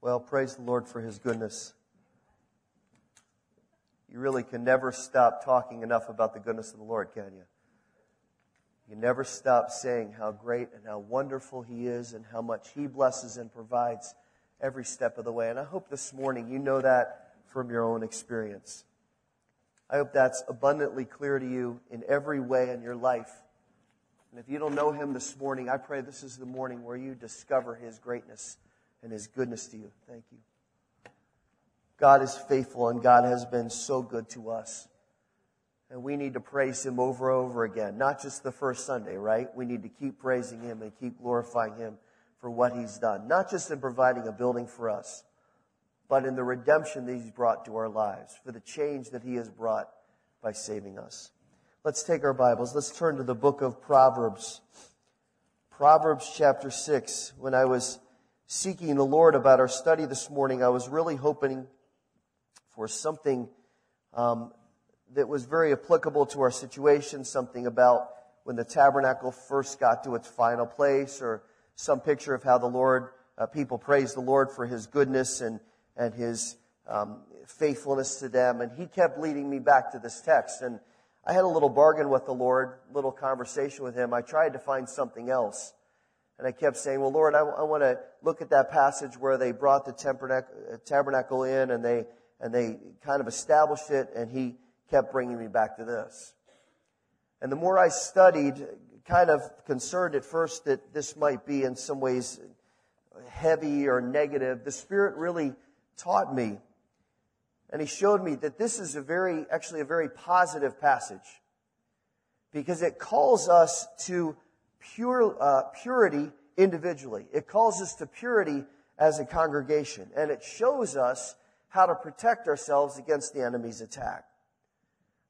Well, praise the Lord for his goodness. You really can never stop talking enough about the goodness of the Lord, can you? You never stop saying how great and how wonderful he is and how much he blesses and provides every step of the way. And I hope this morning you know that from your own experience. I hope that's abundantly clear to you in every way in your life. And if you don't know him this morning, I pray this is the morning where you discover his greatness and his goodness to you. Thank you. God is faithful and God has been so good to us. And we need to praise him over and over again. Not just the first Sunday, right? We need to keep praising him and keep glorifying him for what he's done. Not just in providing a building for us, but in the redemption that he's brought to our lives, for the change that he has brought by saving us. Let's take our Bibles. Let's turn to the book of Proverbs. Proverbs chapter 6. When I was seeking the Lord about our study this morning, I was really hoping for something um, that was very applicable to our situation, something about when the tabernacle first got to its final place, or some picture of how the Lord, uh, people praise the Lord for his goodness and, and his um, faithfulness to them. And he kept leading me back to this text. And I had a little bargain with the Lord, little conversation with him. I tried to find something else. And I kept saying, well, Lord, I, I want to look at that passage where they brought the tabernacle in and they, and they kind of established it, and he kept bringing me back to this. And the more I studied, kind of concerned at first that this might be in some ways heavy or negative, the Spirit really taught me. And he showed me that this is a very, actually a very positive passage. Because it calls us to pure, uh, purity individually. It calls us to purity as a congregation. And it shows us how to protect ourselves against the enemy's attack.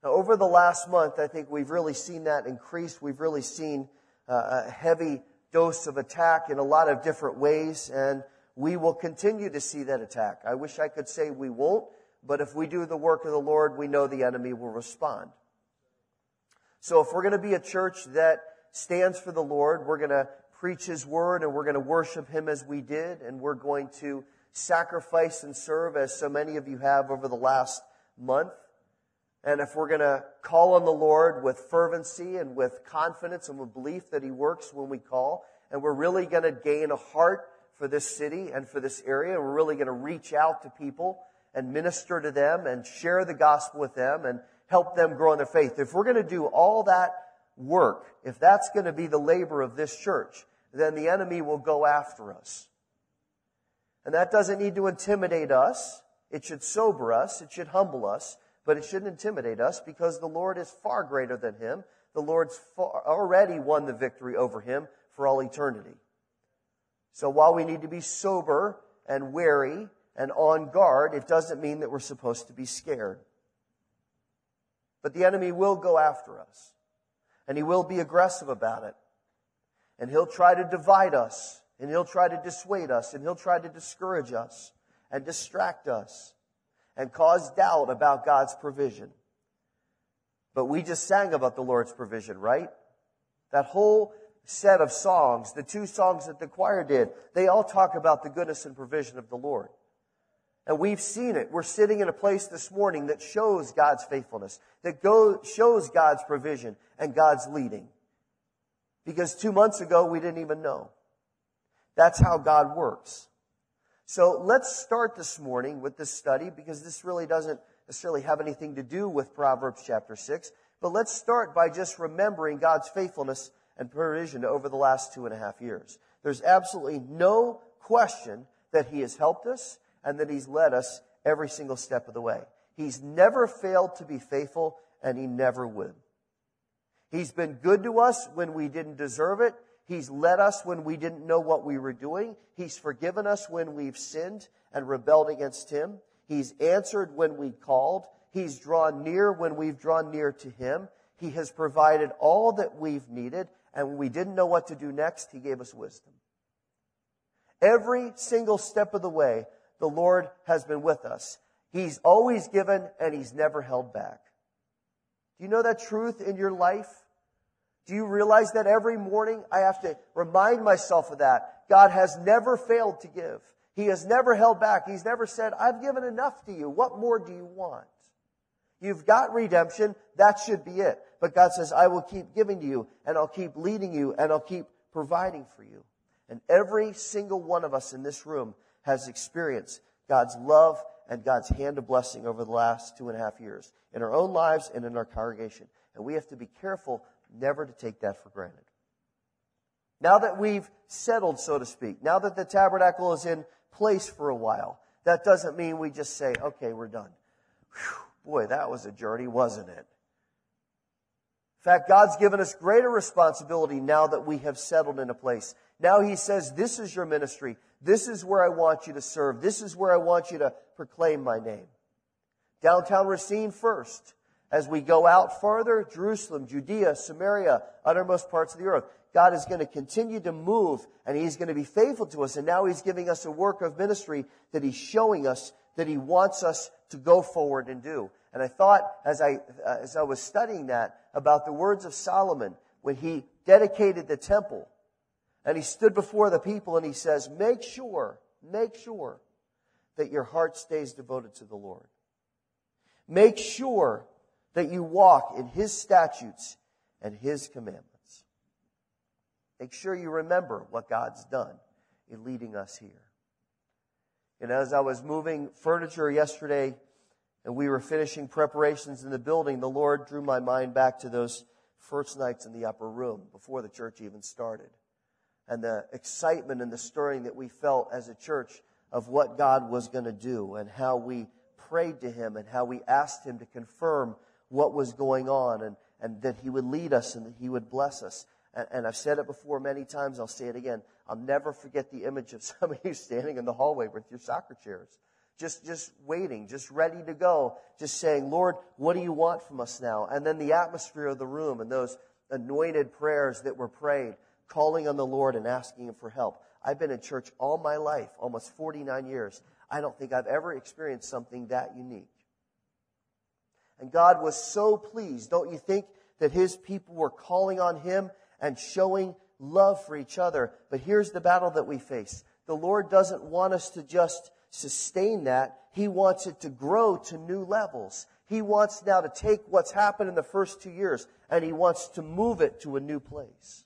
Now, over the last month, I think we've really seen that increase. We've really seen uh, a heavy dose of attack in a lot of different ways, and we will continue to see that attack. I wish I could say we won't, but if we do the work of the Lord, we know the enemy will respond. So if we're going to be a church that stands for the Lord. We're going to preach His Word and we're going to worship Him as we did. And we're going to sacrifice and serve as so many of you have over the last month. And if we're going to call on the Lord with fervency and with confidence and with belief that He works when we call, and we're really going to gain a heart for this city and for this area, and we're really going to reach out to people and minister to them and share the gospel with them and help them grow in their faith. If we're going to do all that work, if that's going to be the labor of this church, then the enemy will go after us. And that doesn't need to intimidate us. It should sober us. It should humble us. But it shouldn't intimidate us because the Lord is far greater than him. The Lord's far, already won the victory over him for all eternity. So while we need to be sober and wary and on guard, it doesn't mean that we're supposed to be scared. But the enemy will go after us and he will be aggressive about it. And he'll try to divide us, and he'll try to dissuade us, and he'll try to discourage us, and distract us, and cause doubt about God's provision. But we just sang about the Lord's provision, right? That whole set of songs, the two songs that the choir did, they all talk about the goodness and provision of the Lord. And we've seen it. We're sitting in a place this morning that shows God's faithfulness, that go, shows God's provision and God's leading. Because two months ago, we didn't even know. That's how God works. So let's start this morning with this study because this really doesn't necessarily have anything to do with Proverbs chapter 6. But let's start by just remembering God's faithfulness and provision over the last two and a half years. There's absolutely no question that He has helped us and that He's led us every single step of the way. He's never failed to be faithful, and He never would. He's been good to us when we didn't deserve it. He's led us when we didn't know what we were doing. He's forgiven us when we've sinned and rebelled against Him. He's answered when we called. He's drawn near when we've drawn near to Him. He has provided all that we've needed. And when we didn't know what to do next, He gave us wisdom. Every single step of the way, the Lord has been with us. He's always given and he's never held back. Do you know that truth in your life? Do you realize that every morning I have to remind myself of that? God has never failed to give. He has never held back. He's never said, I've given enough to you. What more do you want? You've got redemption. That should be it. But God says, I will keep giving to you and I'll keep leading you and I'll keep providing for you. And every single one of us in this room has experienced God's love and God's hand of blessing over the last two and a half years in our own lives and in our congregation. And we have to be careful never to take that for granted. Now that we've settled, so to speak, now that the tabernacle is in place for a while, that doesn't mean we just say, okay, we're done. Whew, boy, that was a journey, wasn't it? In fact, God's given us greater responsibility now that we have settled in a place. Now He says, this is your ministry. This is where I want you to serve. This is where I want you to proclaim my name. Downtown Racine first. As we go out farther, Jerusalem, Judea, Samaria, uttermost parts of the earth. God is going to continue to move and He's going to be faithful to us. And now He's giving us a work of ministry that He's showing us that He wants us to go forward and do. And I thought as I, as I was studying that about the words of Solomon when he dedicated the temple and he stood before the people and he says, make sure, make sure that your heart stays devoted to the Lord. Make sure that you walk in his statutes and his commandments. Make sure you remember what God's done in leading us here. And as I was moving furniture yesterday and we were finishing preparations in the building, the Lord drew my mind back to those first nights in the upper room before the church even started. And the excitement and the stirring that we felt as a church of what God was going to do and how we prayed to Him and how we asked Him to confirm what was going on and, and that He would lead us and that He would bless us. And, and I've said it before many times, I'll say it again. I'll never forget the image of some of you standing in the hallway with your soccer chairs. Just, just waiting, just ready to go, just saying, Lord, what do you want from us now? And then the atmosphere of the room and those anointed prayers that were prayed, calling on the Lord and asking Him for help. I've been in church all my life, almost 49 years. I don't think I've ever experienced something that unique. And God was so pleased. Don't you think that his people were calling on him and showing love for each other? But here's the battle that we face. The Lord doesn't want us to just sustain that. He wants it to grow to new levels. He wants now to take what's happened in the first two years and he wants to move it to a new place.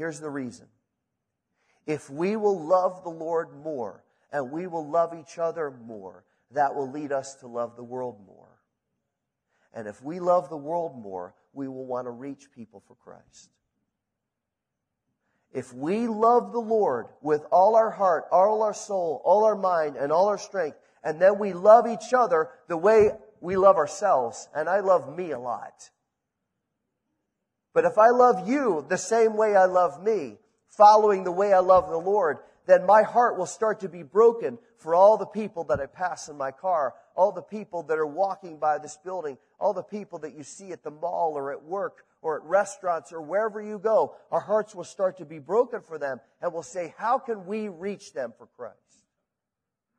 Here's the reason. If we will love the Lord more and we will love each other more, that will lead us to love the world more. And if we love the world more, we will want to reach people for Christ. If we love the Lord with all our heart, all our soul, all our mind, and all our strength, and then we love each other the way we love ourselves, and I love me a lot. But if I love you the same way I love me, following the way I love the Lord, then my heart will start to be broken for all the people that I pass in my car, all the people that are walking by this building, all the people that you see at the mall or at work or at restaurants or wherever you go. Our hearts will start to be broken for them and we'll say, how can we reach them for Christ?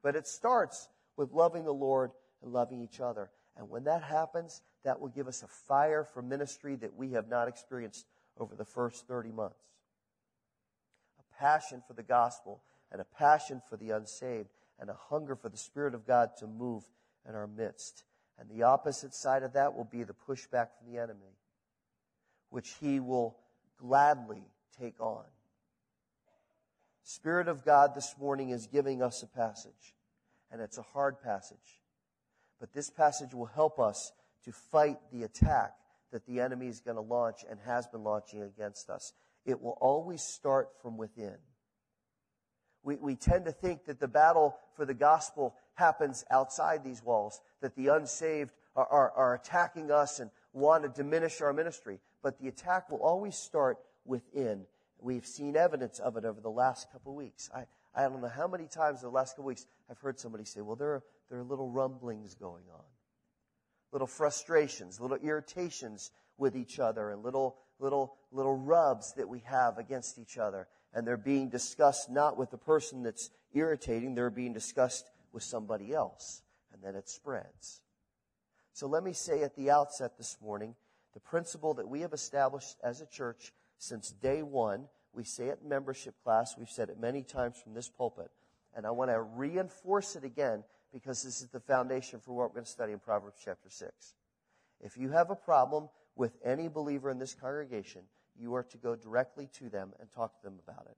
But it starts with loving the Lord and loving each other. And when that happens, that will give us a fire for ministry that we have not experienced over the first 30 months A passion for the gospel and a passion for the unsaved and a hunger for the Spirit of God to move in our midst. And the opposite side of that will be the pushback from the enemy, which he will gladly take on. Spirit of God this morning is giving us a passage, and it's a hard passage. But this passage will help us to fight the attack that the enemy is going to launch and has been launching against us it will always start from within. We, we tend to think that the battle for the gospel happens outside these walls, that the unsaved are, are, are attacking us and want to diminish our ministry. But the attack will always start within. We've seen evidence of it over the last couple of weeks. I, I don't know how many times in the last couple of weeks I've heard somebody say, well, there are, there are little rumblings going on, little frustrations, little irritations with each other, and little little, little rubs that we have against each other. And they're being discussed not with the person that's irritating, they're being discussed with somebody else. And then it spreads. So let me say at the outset this morning, the principle that we have established as a church since day one, we say it in membership class, we've said it many times from this pulpit, And I want to reinforce it again because this is the foundation for what we're going to study in Proverbs chapter 6. If you have a problem with any believer in this congregation, you are to go directly to them and talk to them about it.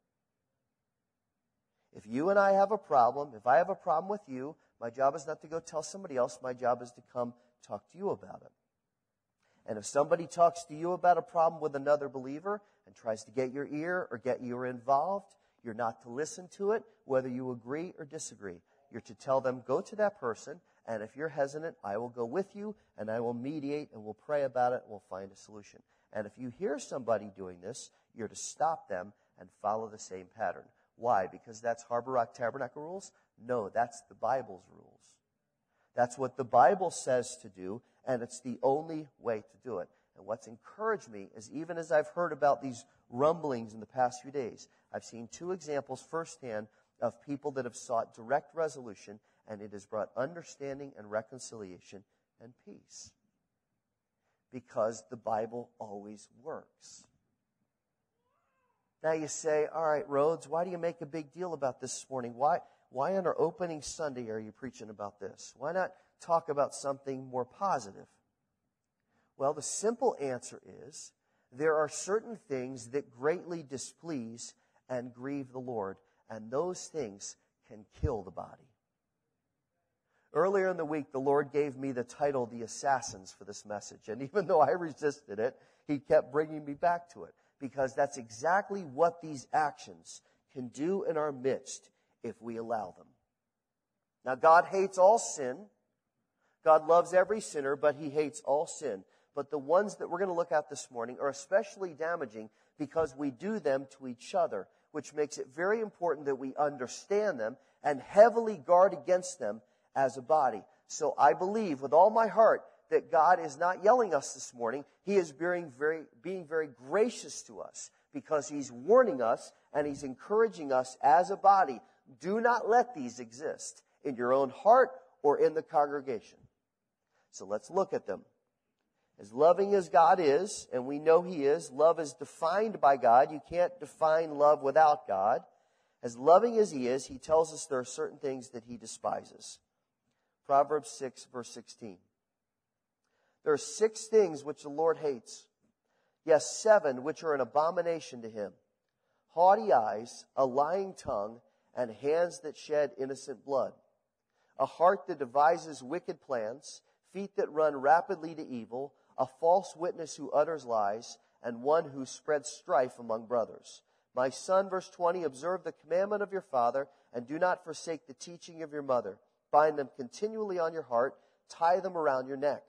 If you and I have a problem, if I have a problem with you, my job is not to go tell somebody else. My job is to come talk to you about it. And if somebody talks to you about a problem with another believer and tries to get your ear or get you involved, you're not to listen to it, whether you agree or disagree. You're to tell them, go to that person, and if you're hesitant, I will go with you, and I will mediate, and we'll pray about it, and we'll find a solution. And if you hear somebody doing this, you're to stop them and follow the same pattern. Why? Because that's Harbor Rock Tabernacle rules? No, that's the Bible's rules. That's what the Bible says to do, and it's the only way to do it. And what's encouraged me is even as I've heard about these rumblings in the past few days, I've seen two examples firsthand of people that have sought direct resolution, and it has brought understanding and reconciliation and peace. Because the Bible always works. Now you say, all right, Rhodes, why do you make a big deal about this this morning? Why, why on our opening Sunday are you preaching about this? Why not talk about something more positive? Well, the simple answer is there are certain things that greatly displease and grieve the Lord, and those things can kill the body. Earlier in the week, the Lord gave me the title, The Assassins, for this message. And even though I resisted it, He kept bringing me back to it because that's exactly what these actions can do in our midst if we allow them. Now, God hates all sin. God loves every sinner, but He hates all sin. But the ones that we're going to look at this morning are especially damaging because we do them to each other, which makes it very important that we understand them and heavily guard against them as a body. So I believe with all my heart that God is not yelling us this morning. He is being very, being very gracious to us because He's warning us and He's encouraging us as a body. Do not let these exist in your own heart or in the congregation. So let's look at them. As loving as God is, and we know He is, love is defined by God. You can't define love without God. As loving as He is, He tells us there are certain things that He despises. Proverbs 6, verse 16. There are six things which the Lord hates. Yes, seven which are an abomination to him. Haughty eyes, a lying tongue, and hands that shed innocent blood. A heart that devises wicked plans, feet that run rapidly to evil, a false witness who utters lies, and one who spreads strife among brothers. My son, verse 20, observe the commandment of your father, and do not forsake the teaching of your mother. Bind them continually on your heart, tie them around your neck.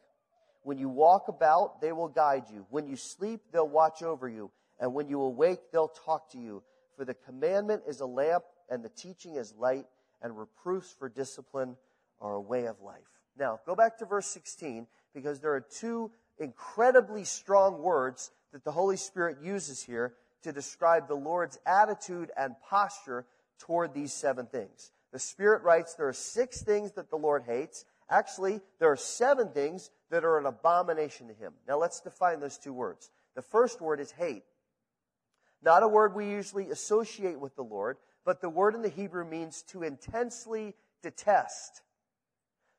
When you walk about, they will guide you. When you sleep, they'll watch over you. And when you awake, they'll talk to you. For the commandment is a lamp, and the teaching is light, and reproofs for discipline are a way of life. Now, go back to verse 16, because there are two incredibly strong words that the Holy Spirit uses here to describe the Lord's attitude and posture toward these seven things. The Spirit writes there are six things that the Lord hates. Actually, there are seven things that are an abomination to him. Now let's define those two words. The first word is hate. Not a word we usually associate with the Lord, but the word in the Hebrew means to intensely detest,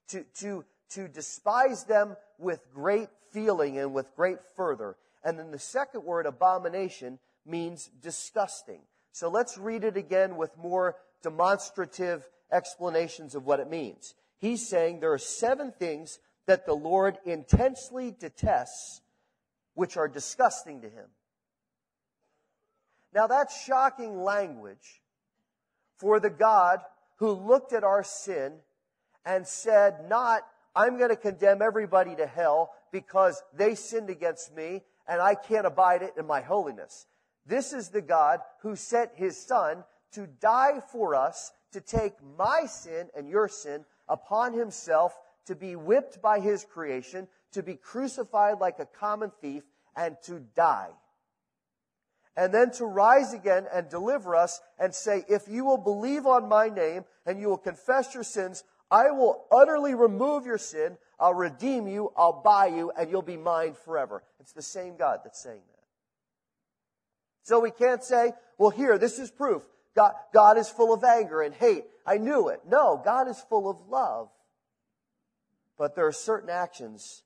to, to, to despise them with great feeling and with great fervor. And then the second word, abomination, means disgusting. So let's read it again with more demonstrative explanations of what it means. He's saying there are seven things that the Lord intensely detests, which are disgusting to him. Now that's shocking language for the God who looked at our sin and said, not, I'm going to condemn everybody to hell because they sinned against me and I can't abide it in my holiness. This is the God who sent his son to die for us, to take my sin and your sin upon himself to be whipped by his creation, to be crucified like a common thief, and to die. And then to rise again and deliver us and say, if you will believe on my name and you will confess your sins, I will utterly remove your sin. I'll redeem you. I'll buy you and you'll be mine forever. It's the same God that's saying that. So we can't say, well, here, this is proof. God, God is full of anger and hate. I knew it. No, God is full of love. But there are certain actions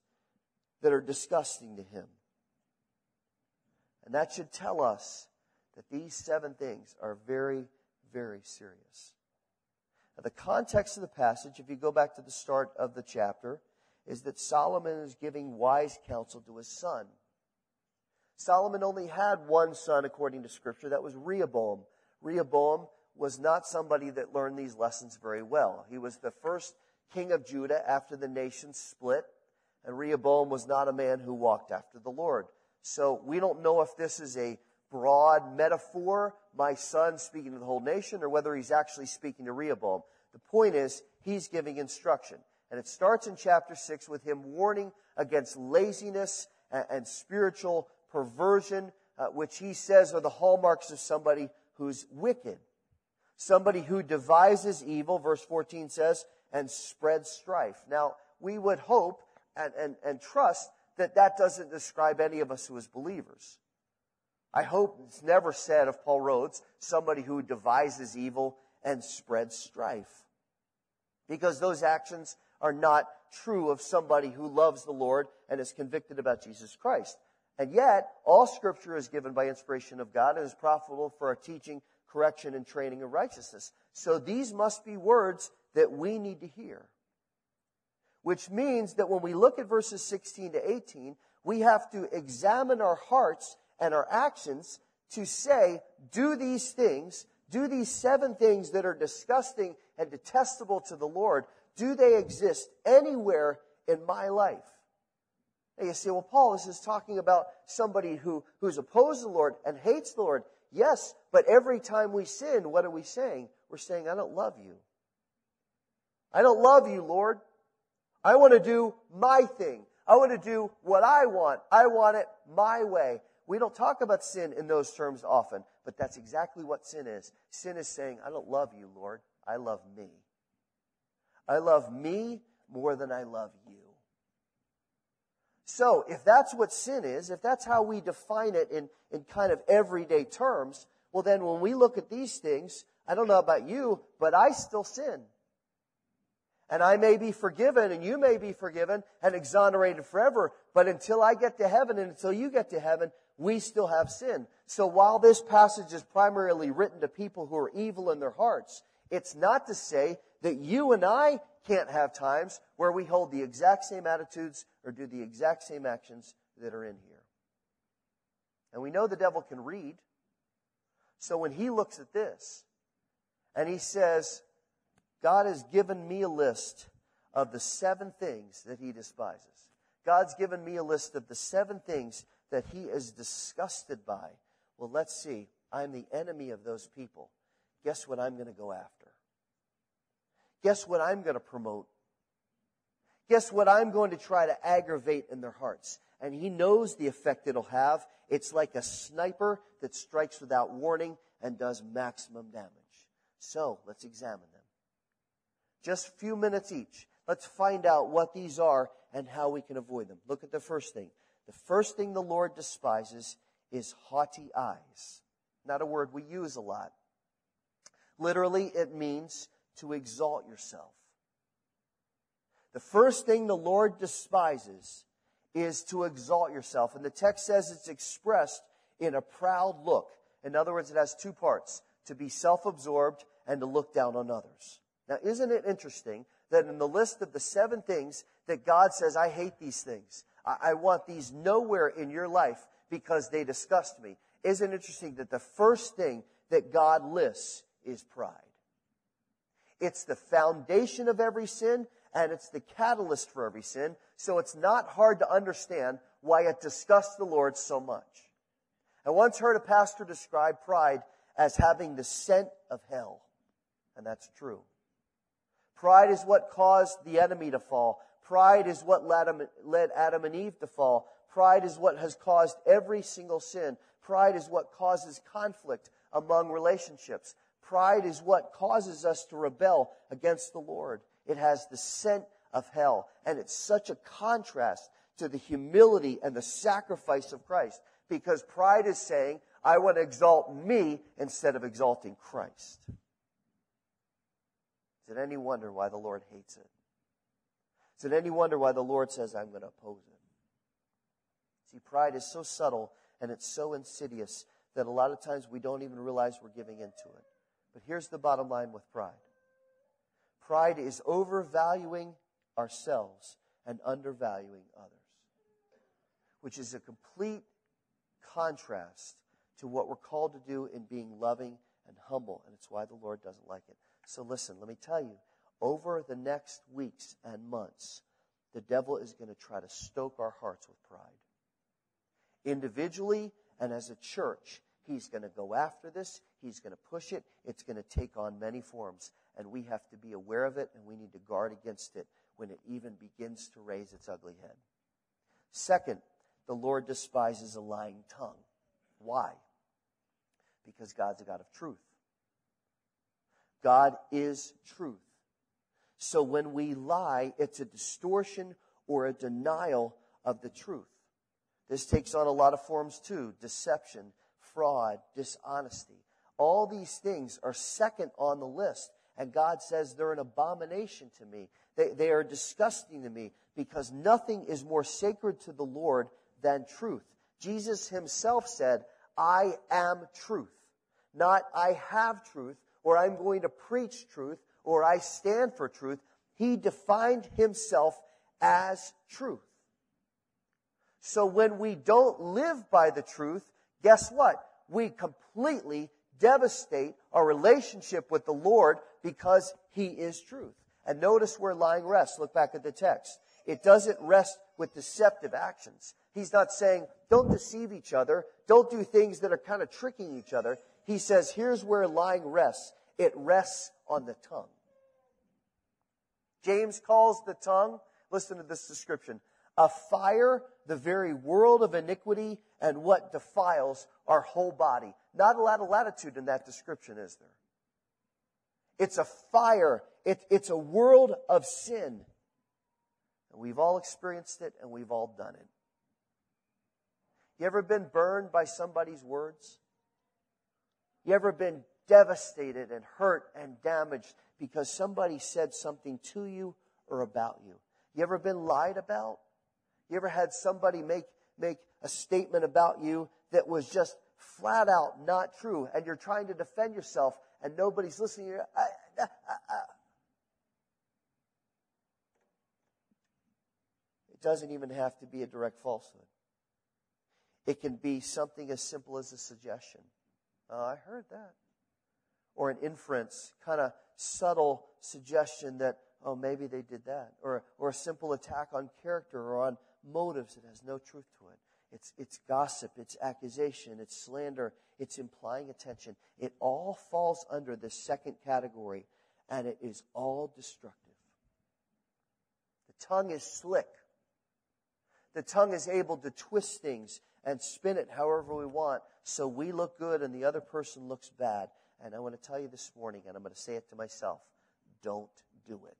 that are disgusting to him. And that should tell us that these seven things are very, very serious. The context of the passage, if you go back to the start of the chapter, is that Solomon is giving wise counsel to his son. Solomon only had one son according to scripture. That was Rehoboam. Rehoboam was not somebody that learned these lessons very well. He was the first king of Judah after the nation split, and Rehoboam was not a man who walked after the Lord. So we don't know if this is a broad metaphor, my son speaking to the whole nation, or whether he's actually speaking to Rehoboam. The point is, he's giving instruction. And it starts in chapter 6 with him warning against laziness and, and spiritual perversion, uh, which he says are the hallmarks of somebody who's wicked. Somebody who devises evil, verse 14 says, and spreads strife. Now, we would hope and, and, and trust that that doesn't describe any of us who as believers. I hope it's never said of Paul Rhodes, somebody who devises evil and spreads strife. Because those actions are not true of somebody who loves the Lord and is convicted about Jesus Christ. And yet, all scripture is given by inspiration of God and is profitable for our teaching, correction, and training of righteousness. So these must be words that we need to hear. Which means that when we look at verses 16 to 18, we have to examine our hearts and our actions to say, do these things, do these seven things that are disgusting and detestable to the Lord, do they exist anywhere in my life? And you say, well, Paul, this is talking about somebody who, who's opposed the Lord and hates the Lord. Yes, but every time we sin, what are we saying? We're saying, I don't love you. I don't love you, Lord. I want to do my thing. I want to do what I want. I want it my way. We don't talk about sin in those terms often, but that's exactly what sin is. Sin is saying, I don't love you, Lord. I love me. I love me more than I love you. So, if that's what sin is, if that's how we define it in, in kind of everyday terms, well, then when we look at these things, I don't know about you, but I still sin. And I may be forgiven and you may be forgiven and exonerated forever, but until I get to heaven and until you get to heaven, we still have sin. So while this passage is primarily written to people who are evil in their hearts, it's not to say that you and I can't have times where we hold the exact same attitudes or do the exact same actions that are in here. And we know the devil can read. So when he looks at this and he says, God has given me a list of the seven things that he despises. God's given me a list of the seven things that he is disgusted by. Well, let's see. I'm the enemy of those people. Guess what I'm going to go after? Guess what I'm going to promote? Guess what I'm going to try to aggravate in their hearts? And he knows the effect it'll have. It's like a sniper that strikes without warning and does maximum damage. So let's examine them. Just a few minutes each. Let's find out what these are and how we can avoid them. Look at the first thing. The first thing the Lord despises is haughty eyes. Not a word we use a lot. Literally, it means to exalt yourself. The first thing the Lord despises is to exalt yourself. And the text says it's expressed in a proud look. In other words, it has two parts to be self absorbed and to look down on others. Now, isn't it interesting that in the list of the seven things that God says, I hate these things, I, want these nowhere in your life because they disgust me? Isn't it interesting that the first thing that God lists is pride? It's the foundation of every sin, and it's the catalyst for every sin. So it's not hard to understand why it disgusts the Lord so much. I once heard a pastor describe pride as having the scent of hell. And that's true. Pride is what caused the enemy to fall. Pride is what led Adam and Eve to fall. Pride is what has caused every single sin. Pride is what causes conflict among relationships. Pride is what causes us to rebel against the Lord. It has the scent of hell. And it's such a contrast to the humility and the sacrifice of Christ. Because pride is saying, I want to exalt me instead of exalting Christ. Is it any wonder why the Lord hates it? Is it any wonder why the Lord says, I'm going to oppose it? See, pride is so subtle and it's so insidious that a lot of times we don't even realize we're giving into it. But here's the bottom line with pride pride is overvaluing ourselves and undervaluing others, which is a complete contrast to what we're called to do in being loving and humble. And it's why the Lord doesn't like it. So listen, let me tell you, over the next weeks and months, the devil is going to try to stoke our hearts with pride. Individually and as a church, he's going to go after this. He's going to push it. It's going to take on many forms. And we have to be aware of it and we need to guard against it when it even begins to raise its ugly head. Second, the Lord despises a lying tongue. Why? Because God's a God of truth. God is truth. So when we lie, it's a distortion or a denial of the truth. This takes on a lot of forms too deception, fraud, dishonesty. All these things are second on the list. And God says they're an abomination to me. They, they are disgusting to me because nothing is more sacred to the Lord than truth. Jesus himself said, I am truth. Not I have truth or I'm going to preach truth or I stand for truth. He defined himself as truth. So when we don't live by the truth, guess what? We completely devastate our relationship with the Lord because He is truth. And notice where lying rests. Look back at the text. It doesn't rest with deceptive actions. He's not saying, don't deceive each other. Don't do things that are kind of tricking each other. He says, here's where lying rests. It rests on the tongue. James calls the tongue, listen to this description, a fire, the very world of iniquity, and what defiles our whole body. Not a lot of latitude in that description, is there? It's a fire. It, it's a world of sin. We've all experienced it and we've all done it. You ever been burned by somebody's words? You ever been devastated and hurt and damaged because somebody said something to you or about you? You ever been lied about? You ever had somebody make, make a statement about you that was just flat out not true and you're trying to defend yourself and nobody's listening? You're, I, I, I, it doesn't even have to be a direct falsehood. It can be something as simple as a suggestion. Oh, I heard that. Or an inference, kind of subtle suggestion that, oh, maybe they did that. Or, or a simple attack on character or on motives that has no truth to it. It's, it's gossip, it's accusation, it's slander, it's implying attention. It all falls under this second category, and it is all destructive. The tongue is slick. The tongue is able to twist things and spin it however we want so we look good and the other person looks bad. And I want to tell you this morning, and I'm going to say it to myself don't do it.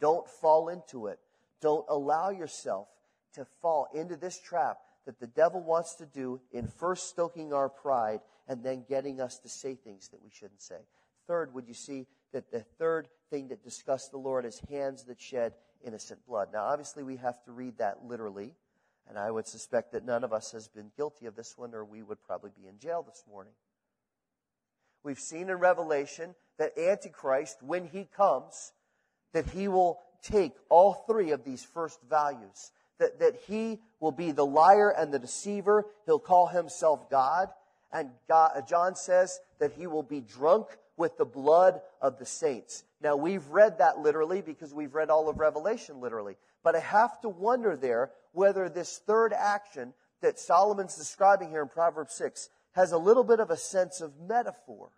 Don't fall into it. Don't allow yourself to fall into this trap that the devil wants to do in first stoking our pride and then getting us to say things that we shouldn't say. Third, would you see that the third thing that disgusts the Lord is hands that shed innocent blood? Now, obviously, we have to read that literally, and I would suspect that none of us has been guilty of this one, or we would probably be in jail this morning. We've seen in Revelation that Antichrist, when he comes, that he will take all three of these first values that, that he will be the liar and the deceiver. He'll call himself God. And God, uh, John says that he will be drunk with the blood of the saints. Now, we've read that literally because we've read all of Revelation literally. But I have to wonder there whether this third action that Solomon's describing here in Proverbs 6 has a little bit of a sense of metaphor.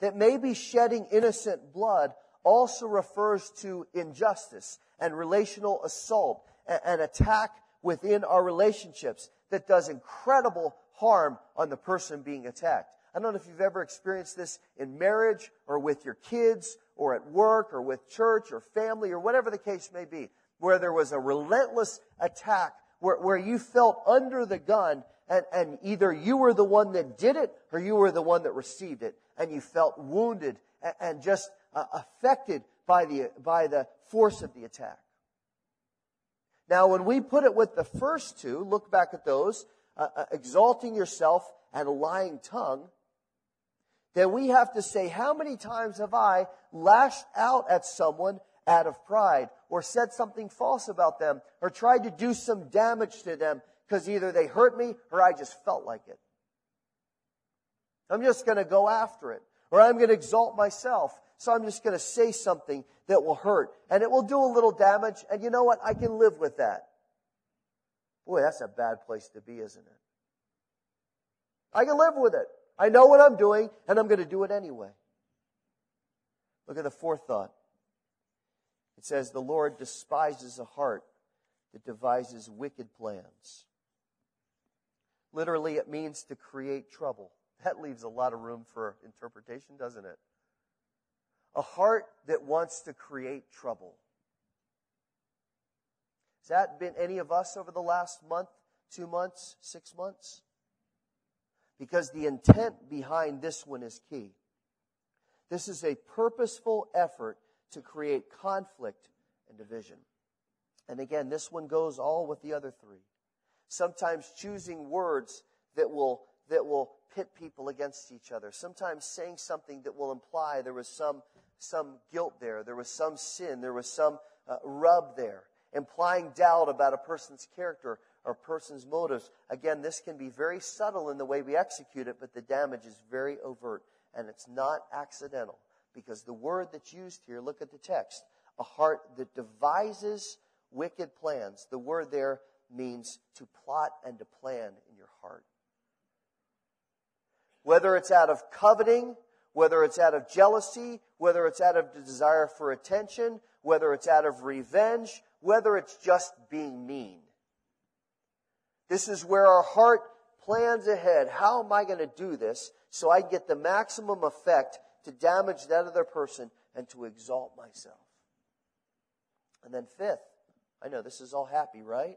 That maybe shedding innocent blood also refers to injustice and relational assault, an attack within our relationships that does incredible harm on the person being attacked. I don't know if you've ever experienced this in marriage or with your kids or at work or with church or family or whatever the case may be, where there was a relentless attack where, where you felt under the gun and, and either you were the one that did it or you were the one that received it, and you felt wounded and, and just uh, affected by the, by the force of the attack. Now, when we put it with the first two, look back at those, uh, uh, exalting yourself and a lying tongue, then we have to say, how many times have I lashed out at someone out of pride or said something false about them or tried to do some damage to them because either they hurt me or I just felt like it. I'm just going to go after it or I'm going to exalt myself. So I'm just going to say something that will hurt and it will do a little damage. And you know what? I can live with that. Boy, that's a bad place to be, isn't it? I can live with it. I know what I'm doing and I'm going to do it anyway. Look at the fourth thought. It says, The Lord despises a heart that devises wicked plans. Literally, it means to create trouble. That leaves a lot of room for interpretation, doesn't it? A heart that wants to create trouble. Has that been any of us over the last month, two months, six months? Because the intent behind this one is key. This is a purposeful effort to create conflict and division. And again, this one goes all with the other three. Sometimes choosing words that will, that will pit people against each other. Sometimes saying something that will imply there was some, some guilt there. There was some sin. There was some uh, rub there. Implying doubt about a person's character or person's motives. Again, this can be very subtle in the way we execute it, but the damage is very overt and it's not accidental because the word that's used here, look at the text, a heart that devises wicked plans. The word there means to plot and to plan in your heart. Whether it's out of coveting, whether it's out of jealousy, whether it's out of desire for attention, whether it's out of revenge, whether it's just being mean. This is where our heart plans ahead. How am I going to do this so I get the maximum effect to damage that other person and to exalt myself? And then fifth, I know this is all happy, right?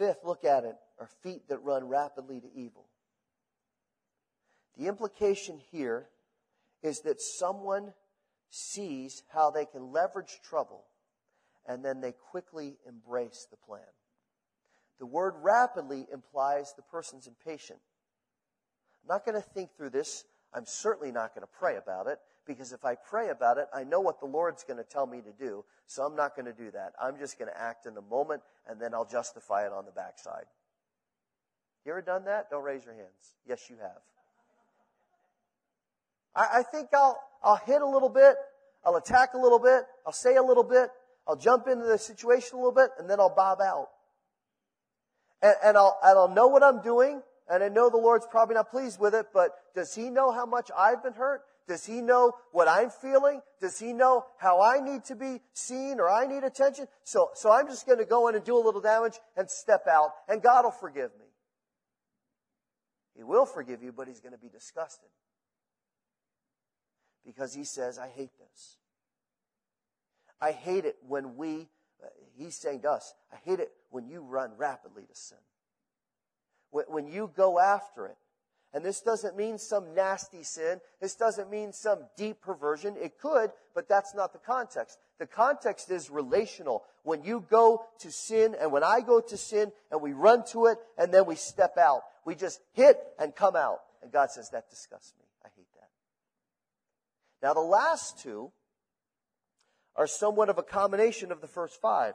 Fifth, look at it, are feet that run rapidly to evil. The implication here is that someone sees how they can leverage trouble and then they quickly embrace the plan. The word rapidly implies the person's impatient. I'm not going to think through this. I'm certainly not going to pray about it because if I pray about it, I know what the Lord's going to tell me to do. So I'm not going to do that. I'm just going to act in the moment and then I'll justify it on the backside. You ever done that? Don't raise your hands. Yes, you have. I, I think I'll, I'll hit a little bit. I'll attack a little bit. I'll say a little bit. I'll jump into the situation a little bit and then I'll bob out and, and, I'll, and I'll know what I'm doing, and I know the Lord's probably not pleased with it, but does He know how much I've been hurt? Does He know what I'm feeling? Does He know how I need to be seen or I need attention? So, so I'm just going to go in and do a little damage and step out, and God will forgive me. He will forgive you, but He's going to be disgusted. Because He says, I hate this. I hate it when we uh, he's saying to us, I hate it when you run rapidly to sin. When you go after it. And this doesn't mean some nasty sin. This doesn't mean some deep perversion. It could, but that's not the context. The context is relational. When you go to sin and when I go to sin and we run to it and then we step out. We just hit and come out. And God says, that disgusts me. I hate that. Now the last two are somewhat of a combination of the first five.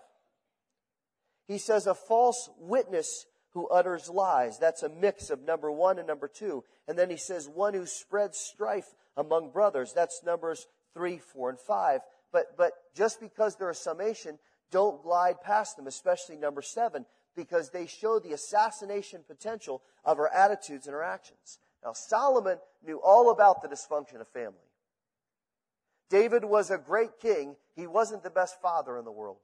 He says a false witness who utters lies. That's a mix of number one and number two. And then he says one who spreads strife among brothers. That's numbers three, four, and five. But, but just because they're a summation, don't glide past them, especially number seven, because they show the assassination potential of our attitudes and our actions. Now, Solomon knew all about the dysfunction of family. David was a great king. He wasn't the best father in the world.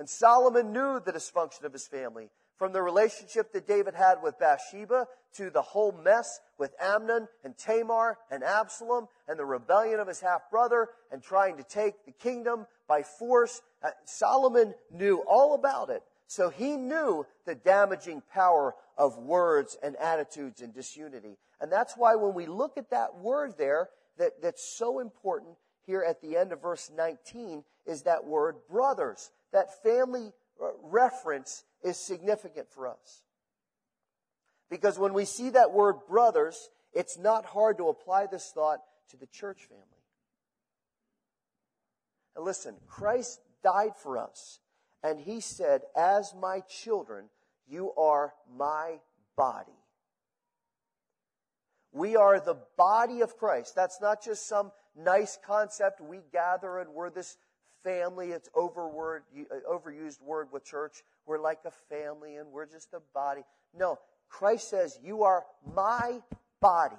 And Solomon knew the dysfunction of his family, from the relationship that David had with Bathsheba to the whole mess with Amnon and Tamar and Absalom and the rebellion of his half brother and trying to take the kingdom by force. Uh, Solomon knew all about it. So he knew the damaging power of words and attitudes and disunity. And that's why when we look at that word there, that, that's so important here at the end of verse 19 is that word brothers. That family uh, reference is significant for us. Because when we see that word brothers, it's not hard to apply this thought to the church family. And listen, Christ died for us. And he said, As my children, you are my body. We are the body of Christ. That's not just some nice concept. We gather and we're this family. It's overword, uh, overused word with church. We're like a family and we're just a body. No, Christ says, You are my body.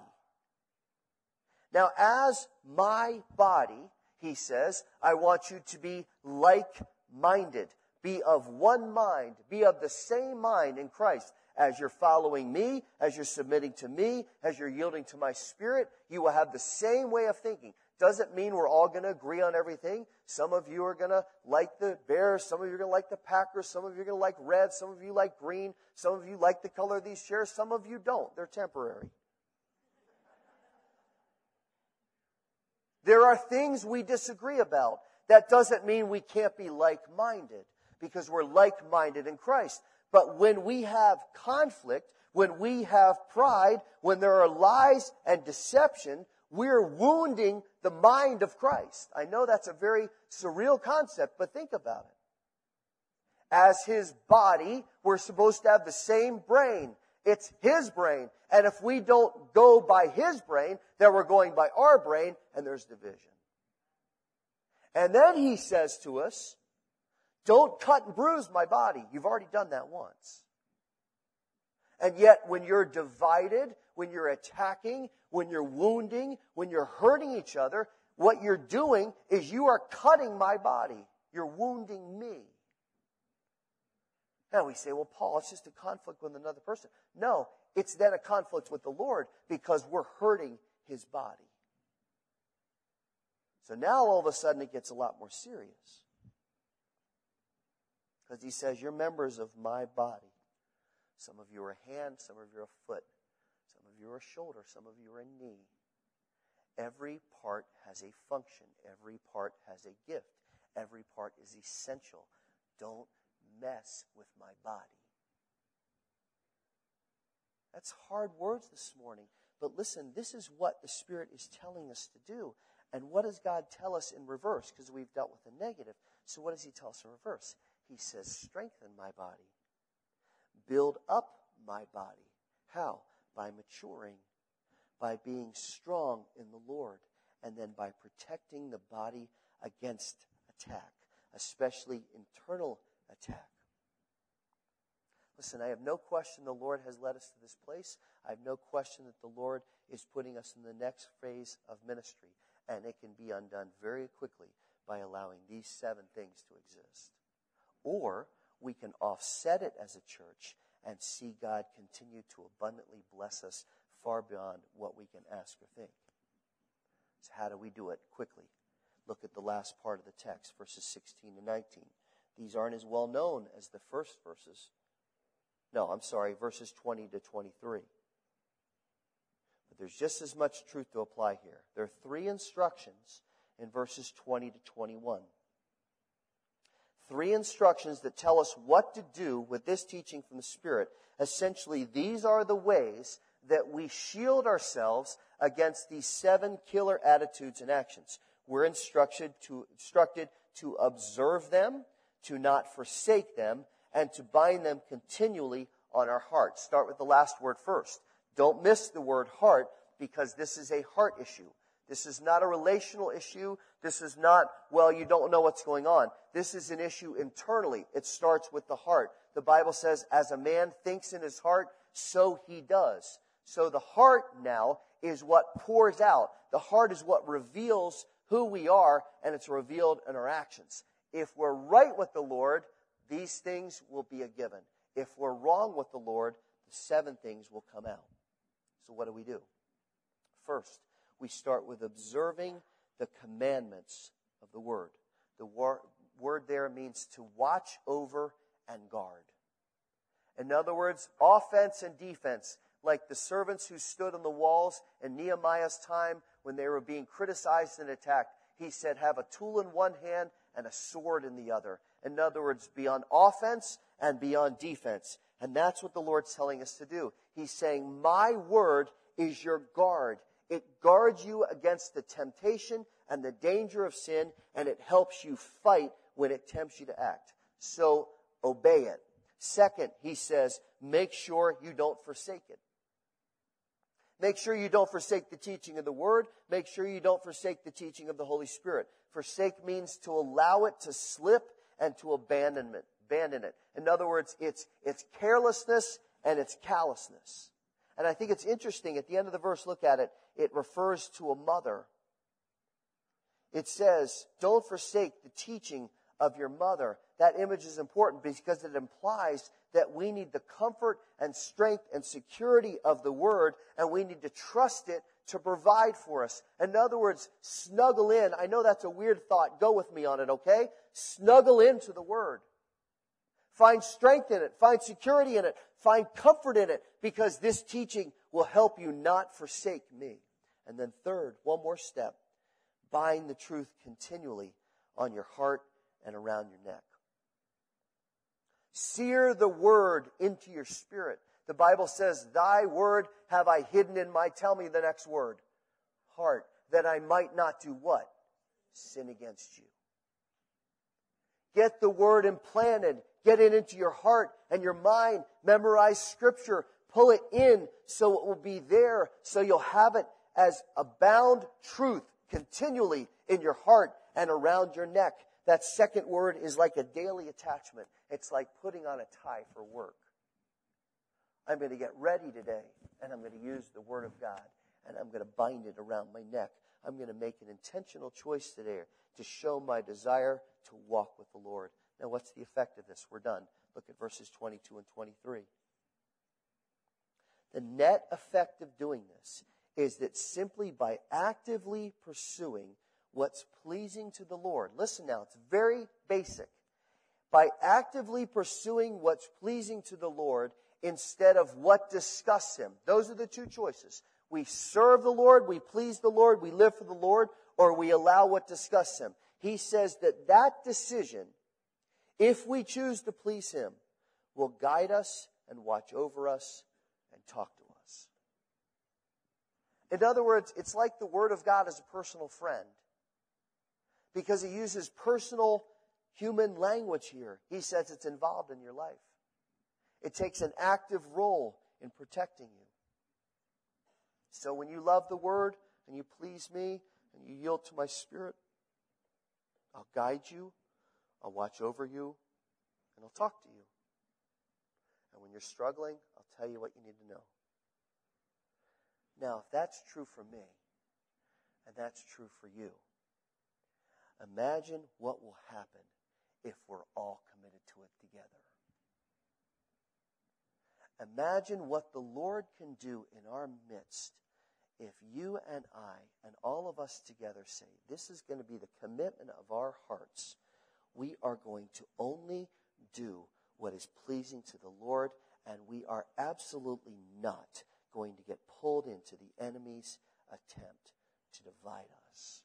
Now, as my body, he says, I want you to be like minded. Be of one mind. Be of the same mind in Christ. As you're following me, as you're submitting to me, as you're yielding to my spirit, you will have the same way of thinking. Doesn't mean we're all going to agree on everything. Some of you are going to like the Bears. Some of you are going to like the Packers. Some of you are going to like red. Some of you like green. Some of you like the color of these chairs. Some of you don't. They're temporary. There are things we disagree about. That doesn't mean we can't be like-minded because we're like-minded in Christ. But when we have conflict, when we have pride, when there are lies and deception, we're wounding the mind of Christ. I know that's a very surreal concept, but think about it. As his body, we're supposed to have the same brain. It's his brain. And if we don't go by his brain, then we're going by our brain, and there's division. And then he says to us, don't cut and bruise my body. You've already done that once. And yet, when you're divided, when you're attacking, when you're wounding, when you're hurting each other, what you're doing is you are cutting my body. You're wounding me. Now we say, well, Paul, it's just a conflict with another person. No, it's then a conflict with the Lord because we're hurting his body. So now all of a sudden it gets a lot more serious. Because he says, You're members of my body. Some of you are a hand, some of you are a foot, you are a shoulder, some of you are a knee. Every part has a function, every part has a gift, every part is essential. Don't mess with my body. That's hard words this morning. But listen, this is what the Spirit is telling us to do. And what does God tell us in reverse? Because we've dealt with the negative. So what does He tell us in reverse? He says, strengthen my body. Build up my body. How? By maturing, by being strong in the Lord, and then by protecting the body against attack, especially internal attack. Listen, I have no question the Lord has led us to this place. I have no question that the Lord is putting us in the next phase of ministry, and it can be undone very quickly by allowing these seven things to exist. Or we can offset it as a church and see God continue to abundantly bless us far beyond what we can ask or think. So, how do we do it? Quickly. Look at the last part of the text, verses 16 to 19. These aren't as well known as the first verses. No, I'm sorry, verses 20 to 23. But there's just as much truth to apply here. There are three instructions in verses 20 to 21 three instructions that tell us what to do with this teaching from the Spirit. Essentially, these are the ways that we shield ourselves against these seven killer attitudes and actions. We're instructed to, instructed to observe them, to not forsake them, and to bind them continually on our heart. Start with the last word first. Don't miss the word heart because this is a heart issue. This is not a relational issue. This is not, well, you don't know what's going on. This is an issue internally. It starts with the heart. The Bible says, as a man thinks in his heart, so he does. So the heart now is what pours out. The heart is what reveals who we are, and it's revealed in our actions. If we're right with the Lord, these things will be a given. If we're wrong with the Lord, the seven things will come out. So what do we do? First, we start with observing the commandments of the Word. The wor- word there means to watch over and guard. In other words, offense and defense, like the servants who stood on the walls in Nehemiah's time when they were being criticized and attacked. He said, have a tool in one hand and a sword in the other. In other words, be on offense and be on defense. And that's what the Lord's telling us to do. He's saying, my word is your guard. It guards you against the temptation and the danger of sin, and it helps you fight when it tempts you to act. So obey it. Second, he says, make sure you don't forsake it. Make sure you don't forsake the teaching of the Word. Make sure you don't forsake the teaching of the Holy Spirit. Forsake means to allow it to slip and to abandon it. Abandon it. In other words, it's, it's carelessness and it's callousness. And I think it's interesting. At the end of the verse, look at it. It refers to a mother. It says, don't forsake the teaching of your mother. That image is important because it implies that we need the comfort and strength and security of the Word, and we need to trust it to provide for us. In other words, snuggle in. I know that's a weird thought. Go with me on it, okay? Snuggle into the Word. Find strength in it. Find security in it. Find comfort in it because this teaching will help you not forsake me. And then third, one more step. Bind the truth continually on your heart and around your neck. Sear the word into your spirit. The Bible says, Thy word have I hidden in my, tell me the next word, heart, that I might not do what? Sin against you. Get the word implanted. Get it into your heart and your mind. Memorize scripture. Pull it in so it will be there, so you'll have it as a bound truth continually in your heart and around your neck. That second word is like a daily attachment. It's like putting on a tie for work. I'm going to get ready today and I'm going to use the Word of God and I'm going to bind it around my neck. I'm going to make an intentional choice today to show my desire to walk with the Lord. Now, what's the effect of this? We're done. Look at verses 22 and 23. The net effect of doing this is that simply by actively pursuing what's pleasing to the Lord. Listen now, it's very basic. By actively pursuing what's pleasing to the Lord instead of what disgusts Him. Those are the two choices. We serve the Lord, we please the Lord, we live for the Lord, or we allow what disgusts Him. He says that that decision, if we choose to please Him, will guide us and watch over us and talk to us. In other words, it's like the Word of God as a personal friend because he uses personal human language here. He says it's involved in your life. It takes an active role in protecting you. So when you love the word and you please me and you yield to my spirit, I'll guide you, I'll watch over you, and I'll talk to you. And when you're struggling, I'll tell you what you need to know. Now, if that's true for me, and that's true for you, Imagine what will happen if we're all committed to it together. Imagine what the Lord can do in our midst if you and I and all of us together say, This is going to be the commitment of our hearts. We are going to only do what is pleasing to the Lord, and we are absolutely not going to get pulled into the enemy's attempt to divide us.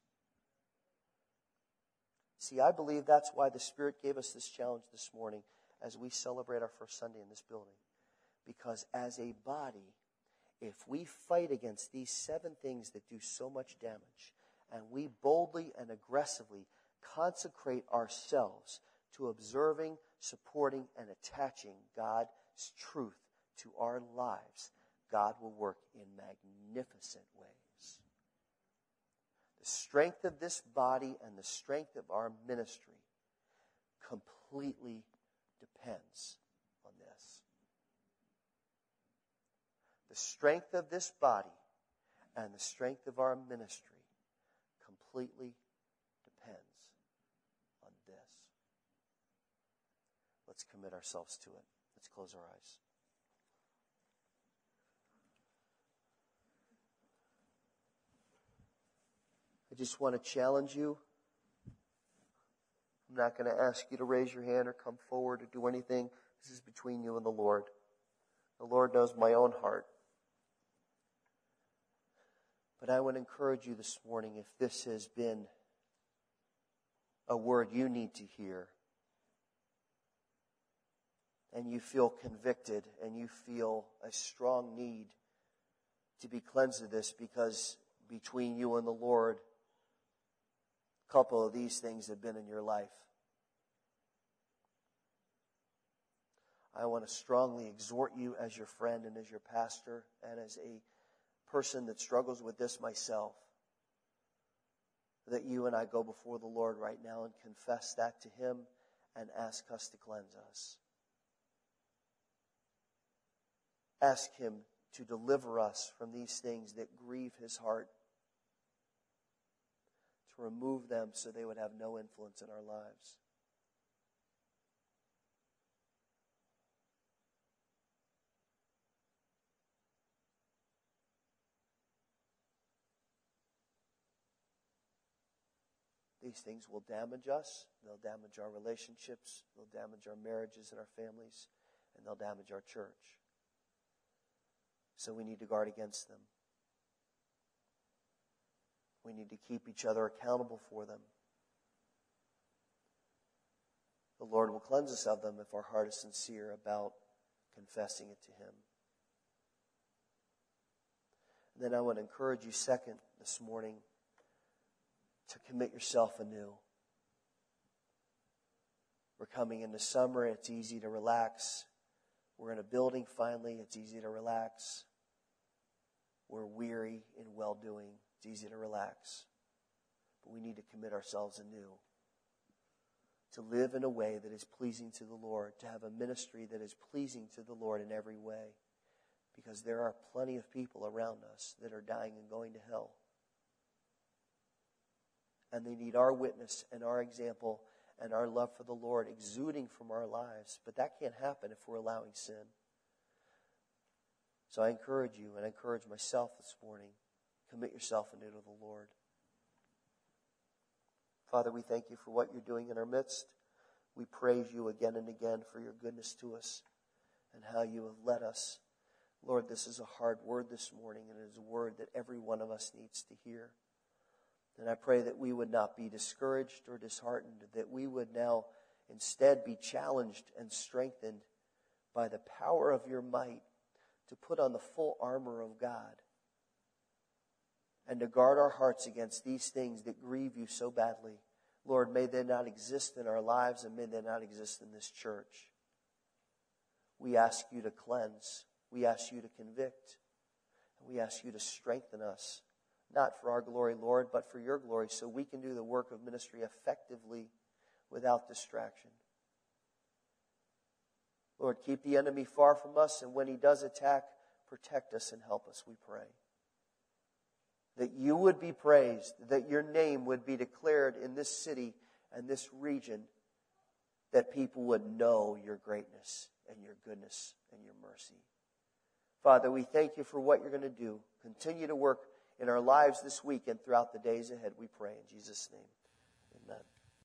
See, I believe that's why the Spirit gave us this challenge this morning as we celebrate our first Sunday in this building. Because as a body, if we fight against these seven things that do so much damage, and we boldly and aggressively consecrate ourselves to observing, supporting, and attaching God's truth to our lives, God will work in magnificent ways The strength of this body and the strength of our ministry completely depends on this. The strength of this body and the strength of our ministry completely depends on this. Let's commit ourselves to it. Let's close our eyes. I just want to challenge you. I'm not going to ask you to raise your hand or come forward or do anything. This is between you and the Lord. The Lord knows my own heart. But I would encourage you this morning if this has been a word you need to hear, and you feel convicted and you feel a strong need to be cleansed of this because between you and the Lord, a couple of these things have been in your life. I want to strongly exhort you as your friend and as your pastor and as a person that struggles with this myself that you and I go before the Lord right now and confess that to Him and ask us to cleanse us. Ask Him to deliver us from these things that grieve His heart, to remove them so they would have no influence in our lives. These things will damage us. They'll damage our relationships. They'll damage our marriages and our families. And they'll damage our church. So we need to guard against them. We need to keep each other accountable for them. The Lord will cleanse us of them if our heart is sincere about confessing it to Him. And then I want to encourage you, second, this morning to commit yourself anew. We're coming into summer. It's easy to relax. We're in a building finally. It's easy to relax. We're weary in well doing. It's easy to relax. But we need to commit ourselves anew. To live in a way that is pleasing to the Lord. To have a ministry that is pleasing to the Lord in every way. Because there are plenty of people around us that are dying and going to hell and they need our witness and our example and our love for the Lord exuding from our lives. But that can't happen if we're allowing sin. So I encourage you and I encourage myself this morning commit yourself anew to the Lord. Father, we thank you for what you're doing in our midst. We praise you again and again for your goodness to us and how you have led us. Lord, this is a hard word this morning, and it is a word that every one of us needs to hear. And I pray that we would not be discouraged or disheartened, that we would now instead be challenged and strengthened by the power of your might to put on the full armor of God and to guard our hearts against these things that grieve you so badly. Lord, may they not exist in our lives and may they not exist in this church. We ask you to cleanse. We ask you to convict. We ask you to strengthen us not for our glory, Lord, but for your glory, so we can do the work of ministry effectively without distraction. Lord, keep the enemy far from us, and when he does attack, protect us and help us, we pray. That you would be praised, that your name would be declared in this city and this region, that people would know your greatness and your goodness and your mercy. Father, we thank you for what you're going to do. Continue to work in our lives this week and throughout the days ahead, we pray in Jesus' name.